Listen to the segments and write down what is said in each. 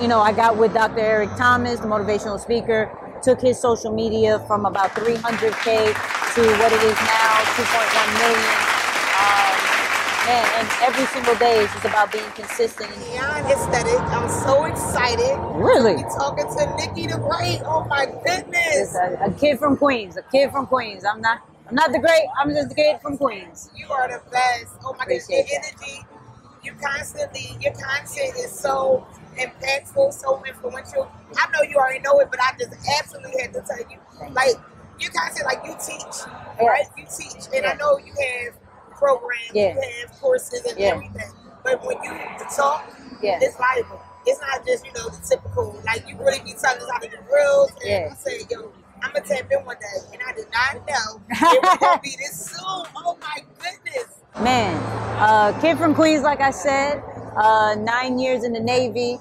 You know, I got with Dr. Eric Thomas, the motivational speaker, took his social media from about 300K to what it is now, 2.1 million. Um, man, and every single day is just about being consistent. And Beyond aesthetic, I'm so excited. Really? To talking to Nicky the Great. Oh my goodness. a, a kid from Queens, a kid from Queens. I'm not, I'm not the great. I'm just a kid from Queens. You are the best. Oh my goodness. Your energy, you constantly, your content is so impactful, so influential. I know you already know it, but I just absolutely had to tell you. Like, your content, like you teach, right? You teach. And I know you have programs, Yeah. you have courses and Yeah. everything. But when you talk, Yeah. it's valuable. It's not just, you know, the typical, like you really be telling us how to do reels. And Yeah. I said, yo, I'm gonna tap in one day. And I did not know it was gonna be this soon. Oh my goodness. Man, uh, kid from Queens, like I said, uh, nine years in the Navy.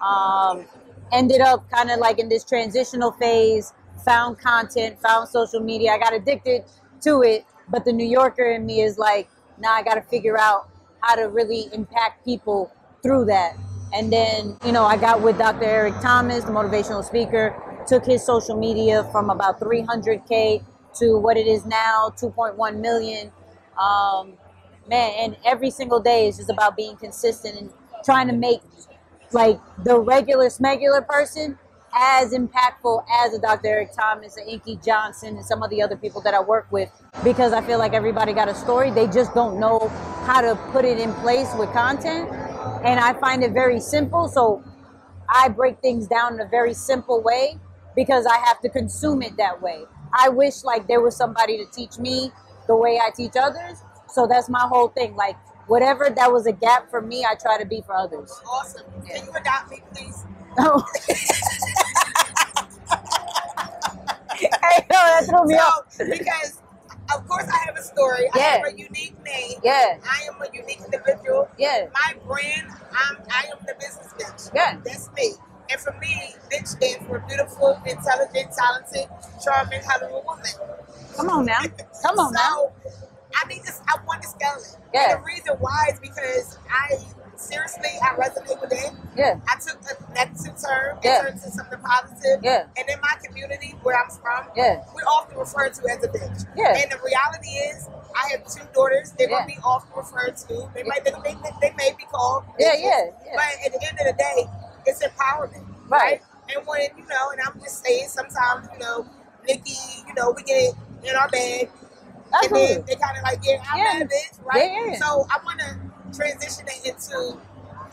Um, ended up kind of like in this transitional phase, found content, found social media. I got addicted to it, but the New Yorker in me is like, now I got to figure out how to really impact people through that. And then, you know, I got with Dr. Eric Thomas, the motivational speaker, took his social media from about 300K to what it is now, 2.1 million. Um, man, and every single day is just about being consistent and trying to make like the regular smegular person as impactful as a Dr. Eric Thomas, a Inky Johnson, and some of the other people that I work with because I feel like everybody got a story. They just don't know how to put it in place with content. And I find it very simple. So I break things down in a very simple way because I have to consume it that way. I wish like there was somebody to teach me the way I teach others. So that's my whole thing. Like whatever that was a gap for me, I try to be for others. Awesome. Can you adopt me, please? Oh. hey, no, that threw me off. Because of course I have a story. I Yeah. have a unique name. Yeah. I am a unique individual. Yeah. My brand, I'm I am the business bitch. Yeah. That's me. And for me, bitch stands for beautiful, intelligent, talented, charming, colorful woman. Come on now. Come on now. So I need this. I want this skeleton. Yeah. And the reason why is because I seriously I resonate with it. Yeah. I took a negative term Yeah. and turned to something positive. Yeah. And in my community where I'm from, Yeah. we're often referred to as a bitch. Yeah. And the reality is, I have two daughters. They're Yeah. gonna be often referred to. They might they, they, they may be called. Yeah, bitches, yeah, yeah. But at the end of the day, it's empowerment. Right. And when you know, and I'm just saying, sometimes you know, Nicky, you know, we get in our bag. And then Absolutely. they kind of like, yeah, I'm Yeah. that bitch, right? Yeah. So I want to transition it into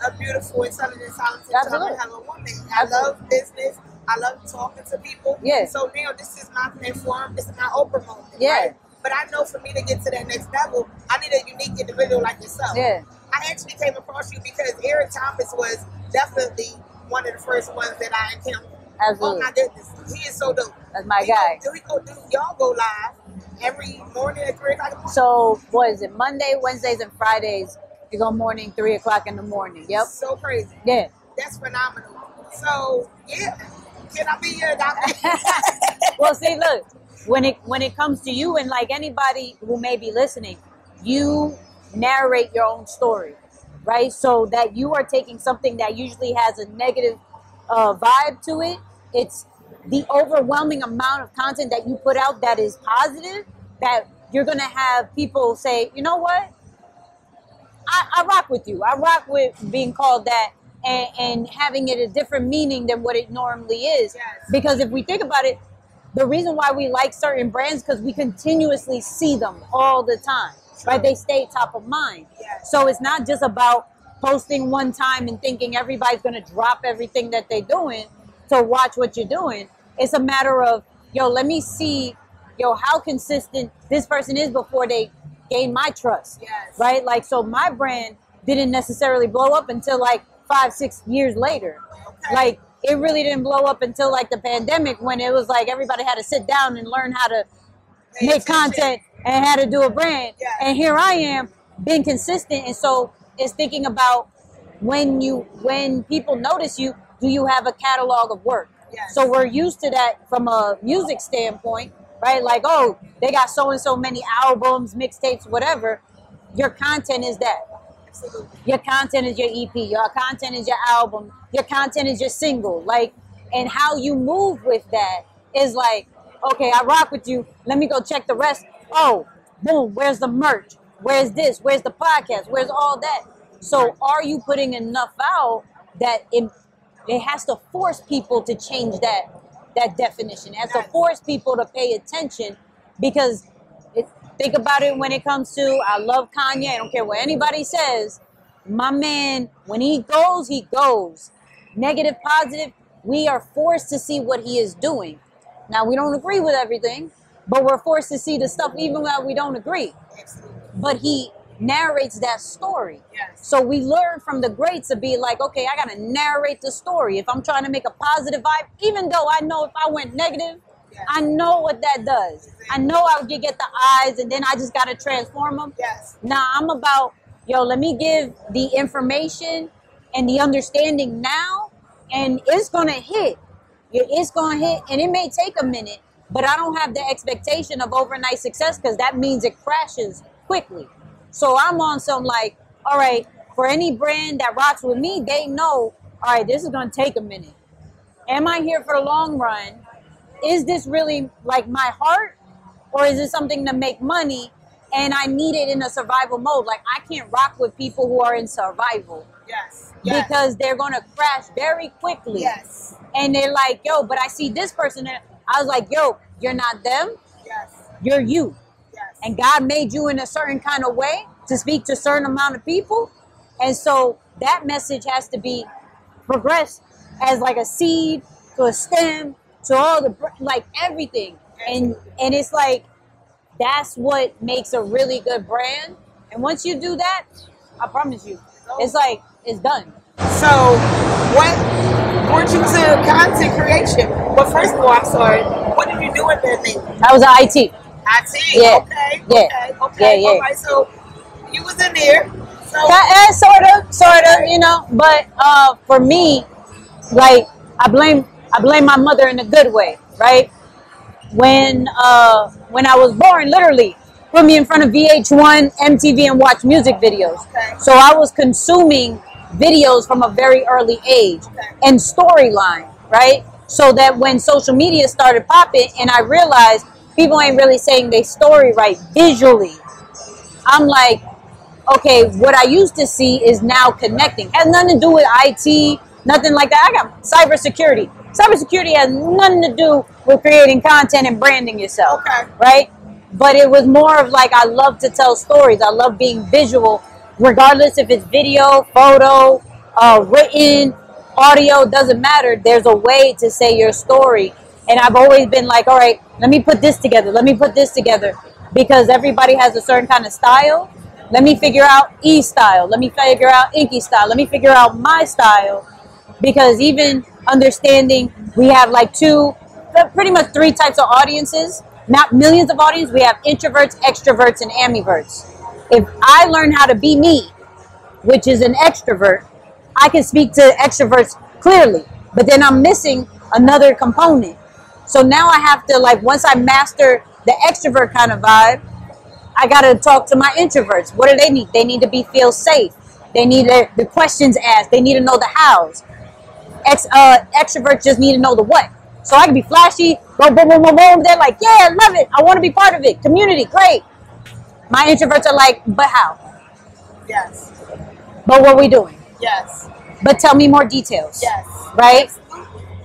a beautiful, intelligent, talented, Absolutely. woman. I love business. I love talking to people. Yeah. So now this is my platform. This is my Oprah moment. Yeah. Right? But I know for me to get to that next level, I need a unique individual like yourself. Yeah. I actually came across you because Eric Thomas was definitely one of the first ones that I encountered. Absolutely. Oh my goodness, he is so dope. That's my He guy. Go, he go do y'all go live every morning at three o'clock. in the morning? So what is it? Monday, Wednesdays, and Fridays. You go morning, three o'clock in the morning. Yep. So crazy. Yeah. That's phenomenal. So yeah, can I be your doctor? well, see, look, when it when it comes to you and like anybody who may be listening, you narrate your own story, right? So that you are taking something that usually has a negative uh, vibe to it. It's the overwhelming amount of content that you put out that is positive. That you're gonna have people say, you know what? I, I rock with you. I rock with being called that and, and having it a different meaning than what it normally is. Yes. Because if we think about it, the reason why we like certain brands because we continuously see them all the time, right? They stay top of mind. Yes. So it's not just about posting one time and thinking everybody's going to drop everything that they're doing to watch what you're doing. It's a matter of, yo, let me see, yo, how consistent this person is before they gain my trust Yes. right? Like, so my brand didn't necessarily blow up until like five, six years later. Okay. Like, it really didn't blow up until like the pandemic when it was like everybody had to sit down and learn how to make content and how to do a brand. Yeah. And here I am being consistent. And so it's thinking about when you when people notice you, do you have a catalog of work? Yes. So we're used to that from a music standpoint, right? Like, oh, they got so and so many albums, mixtapes, whatever. Your content is that. Absolutely. Your content is your EP. Your content is your album. Your content is your single. Like, and how you move with that is like, okay, I rock with you. Let me go check the rest. Oh, boom. Where's the merch? Where's this? Where's the podcast? Where's all that? So, are you putting enough out that it, it has to force people to change that that definition? It has to force people to pay attention because it, think about it when it comes to I love Kanye. I don't care what anybody says. My man, when he goes, he goes. Negative, positive, we are forced to see what he is doing. Now we don't agree with everything, but we're forced to see the stuff even when we don't agree. Absolutely. But he narrates that story. Yes. So we learn from the greats to be like, okay, I gotta narrate the story. If I'm trying to make a positive vibe, even though I know if I went negative, Yes. I know what that does. I know I would get the eyes, and then I just gotta transform them. Yes. Now I'm about, yo, let me give the information and the understanding now, and it's gonna hit. It's gonna hit, and it may take a minute, but I don't have the expectation of overnight success because that means it crashes quickly. So I'm on some like, all right, for any brand that rocks with me, they know, all right, this is gonna take a minute. Am I here for the long run? Is this really like my heart, or is it something to make money? And I need it in a survival mode. Like I can't rock with people who are in survival Yes. Yes. because they're gonna crash very quickly. Yes. And they're like, yo, but I see this person. And I was like, yo, you're not them. Yes. You're you. Yes. And God made you in a certain kind of way to speak to a certain amount of people. And so that message has to be progressed as like a seed to a stem to all the like everything. And and it's like that's what makes a really good brand. And once you do that, I promise you, it's like it's done. So, what brought you to content creation? Well, first of all, I'm sorry. What did you do that? I was an IT. IT. Yeah. Okay. Yeah. Okay. Okay. Yeah, yeah. All right. So, you was in there. So, Yeah, sort of, sort of, you know. But uh, for me, like I blame I blame my mother in a good way, right? When uh, when I was born, literally put me in front of VH1, MTV, and watch music videos. Okay. So I was consuming videos from a very early age Okay. and storyline, right? So that when social media started popping, and I realized people ain't really saying their story right visually. I'm like, okay, what I used to see is now connecting. Has nothing to do with IT, nothing like that. I got cybersecurity. Cybersecurity has nothing to do with creating content and branding yourself, Okay. right? But it was more of like I love to tell stories. I love being visual, regardless if it's video, photo, uh, written, audio. Doesn't matter. There's a way to say your story, and I've always been like, all right, let me put this together. Let me put this together because everybody has a certain kind of style. Let me figure out E style. Let me figure out Inky style. Let me figure out my style because even understanding we have like two, pretty much three types of audiences. Not millions of audience. We have introverts, extroverts, and ambiverts. If I learn how to be me, which is an extrovert, I can speak to extroverts clearly, but then I'm missing another component. So now I have to like once I master the extrovert kind of vibe, I gotta talk to my introverts. What do they need? They need to be feel safe. They need the questions asked. They need to know the hows. Ex, uh, extroverts just need to know the what. So I can be flashy, go boom, boom, boom, boom. They're like, yeah, I love it. I want to be part of it. Community, great. My introverts are like, but how? yes. But what are we doing? Yes. But tell me more details. Yes. Right?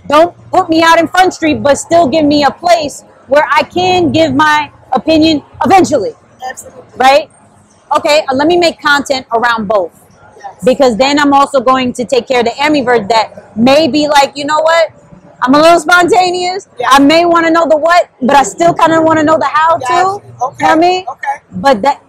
Don't put me out in Front Street, but still give me a place where I can give my opinion eventually. Absolutely. Right? Okay, uh, let me make content around both. Yes. because then I'm also going to take care of the ambivert that may be like, you know what? I'm a little spontaneous. Yeah. I may want to know the what, but I still kind of want to know the how Yes. too. Okay. You know I mean? Okay. But that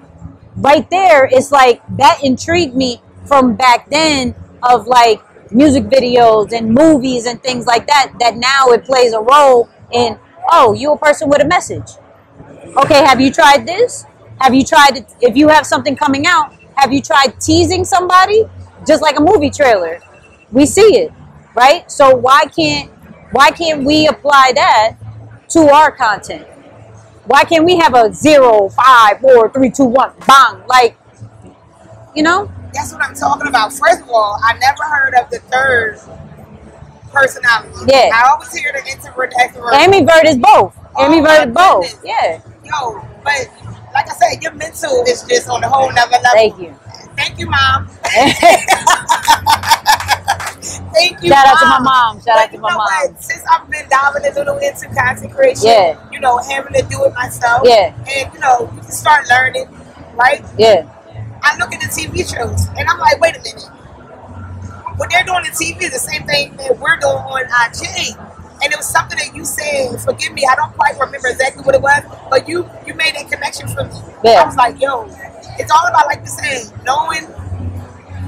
right there is like that intrigued me from back then of like music videos and movies and things like that. That now it plays a role in oh, you a person with a message. Okay, have you tried this? Have you tried it? If you have something coming out, have you tried teasing somebody? Just like a movie trailer. We see it, right? So why can't why can't we apply that to our content? Why can't we have a zero, five, four, three, two, one, bang? Like, you know? That's what I'm talking about. First of all, I never heard of the third personality. Yeah. I always hear the introvert, extrovert. Ambivert is both. Oh, Ambivert my is both. goodness. Yeah. Yo, but like I said, your mental is just on a whole nother level. Thank you. Thank you, mom. Thank you. Shout out to my mom. Shout But out to my mom. what? Since I've been diving a little into content creation, Yeah. you know, having to do it myself. Yeah. And you know, you can start learning, right? Yeah. I look at the TV shows and I'm like, wait a minute. What they're doing on TV is the same thing that we're doing on IG. And it was something that you said, forgive me, I don't quite remember exactly what it was, but you you made that connection for me. Yeah. I was like, yo, it's all about like you said, knowing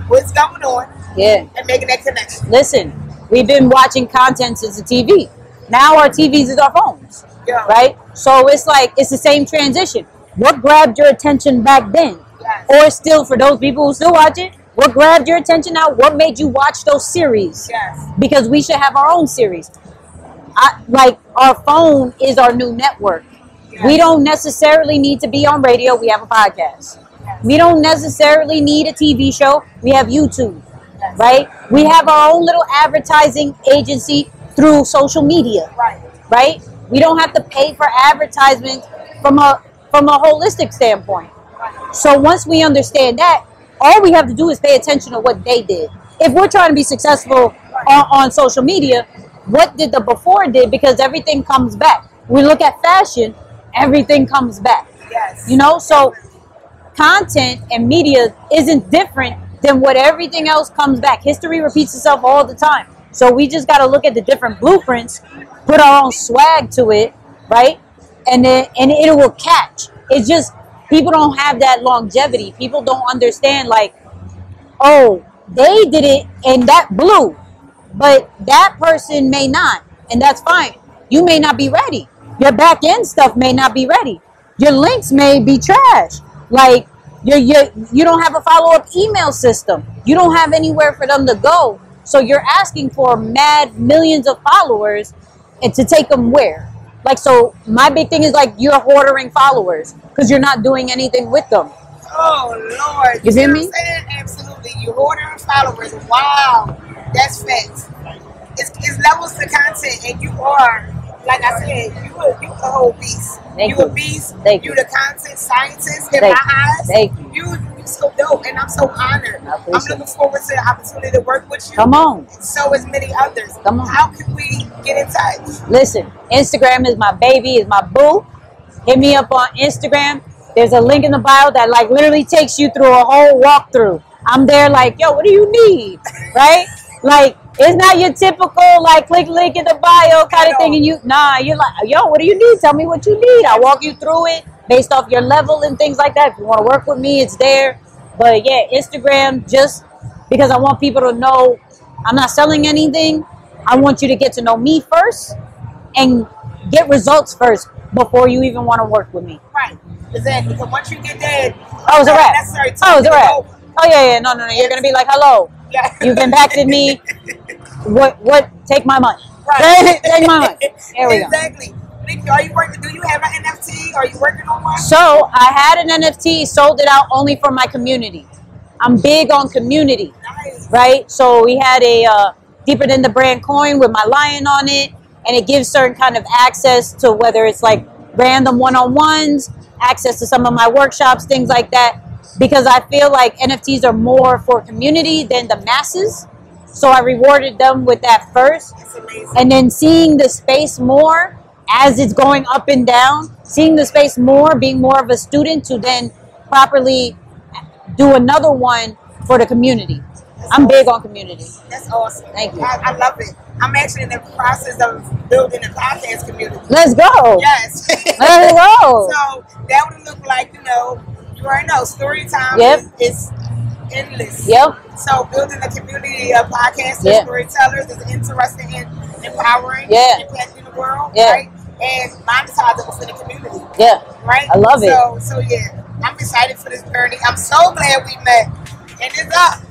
what's going on Yeah. and making that connection. Listen, we've been watching content since the TV. Now our TVs is our phones, Yeah. right? So it's like it's the same transition. What grabbed your attention back then? Yes. Or still, for those people who still watch it, what grabbed your attention now? What made you watch those series? Yes. Because we should have our own series. I, like our phone is our new network. We don't necessarily need to be on radio. We have a podcast. We don't necessarily need a TV show. We have YouTube, Yes. right? We have our own little advertising agency through social media, Right. right? We don't have to pay for advertisement from a from a holistic standpoint. So once we understand that, all we have to do is pay attention to what they did. If we're trying to be successful on, on social media, what did the before did? Because everything comes back. We look at fashion, everything comes back. Yes. You know, so content and media isn't different than what everything else comes back. History repeats itself all the time. So we just got to look at the different blueprints, put our own swag to it, right? And then and it will catch. It's just people don't have that longevity. People don't understand like, oh, they did it and that blew, but that person may not, and that's fine. You may not be ready. Your back end stuff may not be ready. Your links may be trash. Like you you you don't have a follow up email system. You don't have anywhere for them to go. So you're asking for mad millions of followers, and to take them where? Like so, my big thing is like you're hoarding followers because you're not doing anything with them. Oh Lord. You see feel what me? Saying? Absolutely. You ordering followers. Wow. That's facts. It's, it's levels to content and you are, like I said, you a, you a whole beast. Thank you a you. beast. Thank you you. the content scientist in Thank my you. eyes. Thank you. You you so dope and I'm so honored. I'm looking forward to the opportunity to work with you. Come on. So as many others. Come on. How can we get in touch? Listen, Instagram is my baby, is my boo. Hit me up on Instagram. There's a link in the bio that like literally takes you through a whole walkthrough. I'm there like, yo, what do you need? Right? Like, it's not your typical like click link in the bio kind of thing. And you nah, you're like, yo, what do you need? Tell me what you need. I walk you through it based off your level and things like that. If you want to work with me, it's there. But yeah, Instagram just because I want people to know I'm not selling anything. I want you to get to know me first and get results first before you even want to work with me. Right. Exactly. Because once you get there, Oh, it's a wrap. Necessary Oh, it's a wrap. go. Oh yeah, yeah. No, no, no. You're gonna be like, hello. Yeah. You've impacted me. What? What? Take my money. Right. Take my money. There we go. exactly. Are you working? Do you have an NFT? Are you working on one? So I had an NFT, sold it out only for my community. I'm big on community. Nice. right? So we had a uh, deeper than the brand coin with my lion on it, and it gives certain kind of access to whether it's like random one-on-ones, access to some of my workshops, things like that. Because I feel like NFTs are more for community than the masses. So I rewarded them with that first, and then seeing the space more as it's going up and down, seeing the space more, being more of a student to then properly do another one for the community. I'm big on community. That's awesome. Thank you. I, I love it. I'm actually in the process of building a podcast community. Let's go. Yes. Let's go. so that would look like, you know, you already know, story time Yep. is, is endless. Yep. So building a community of podcasters, Yeah. storytellers is interesting and empowering, Yeah. impacting the world, Yeah. right? And monetizing within the community, Yeah. right? I love it. So, so yeah, I'm excited for this journey. I'm so glad we met. And it's up.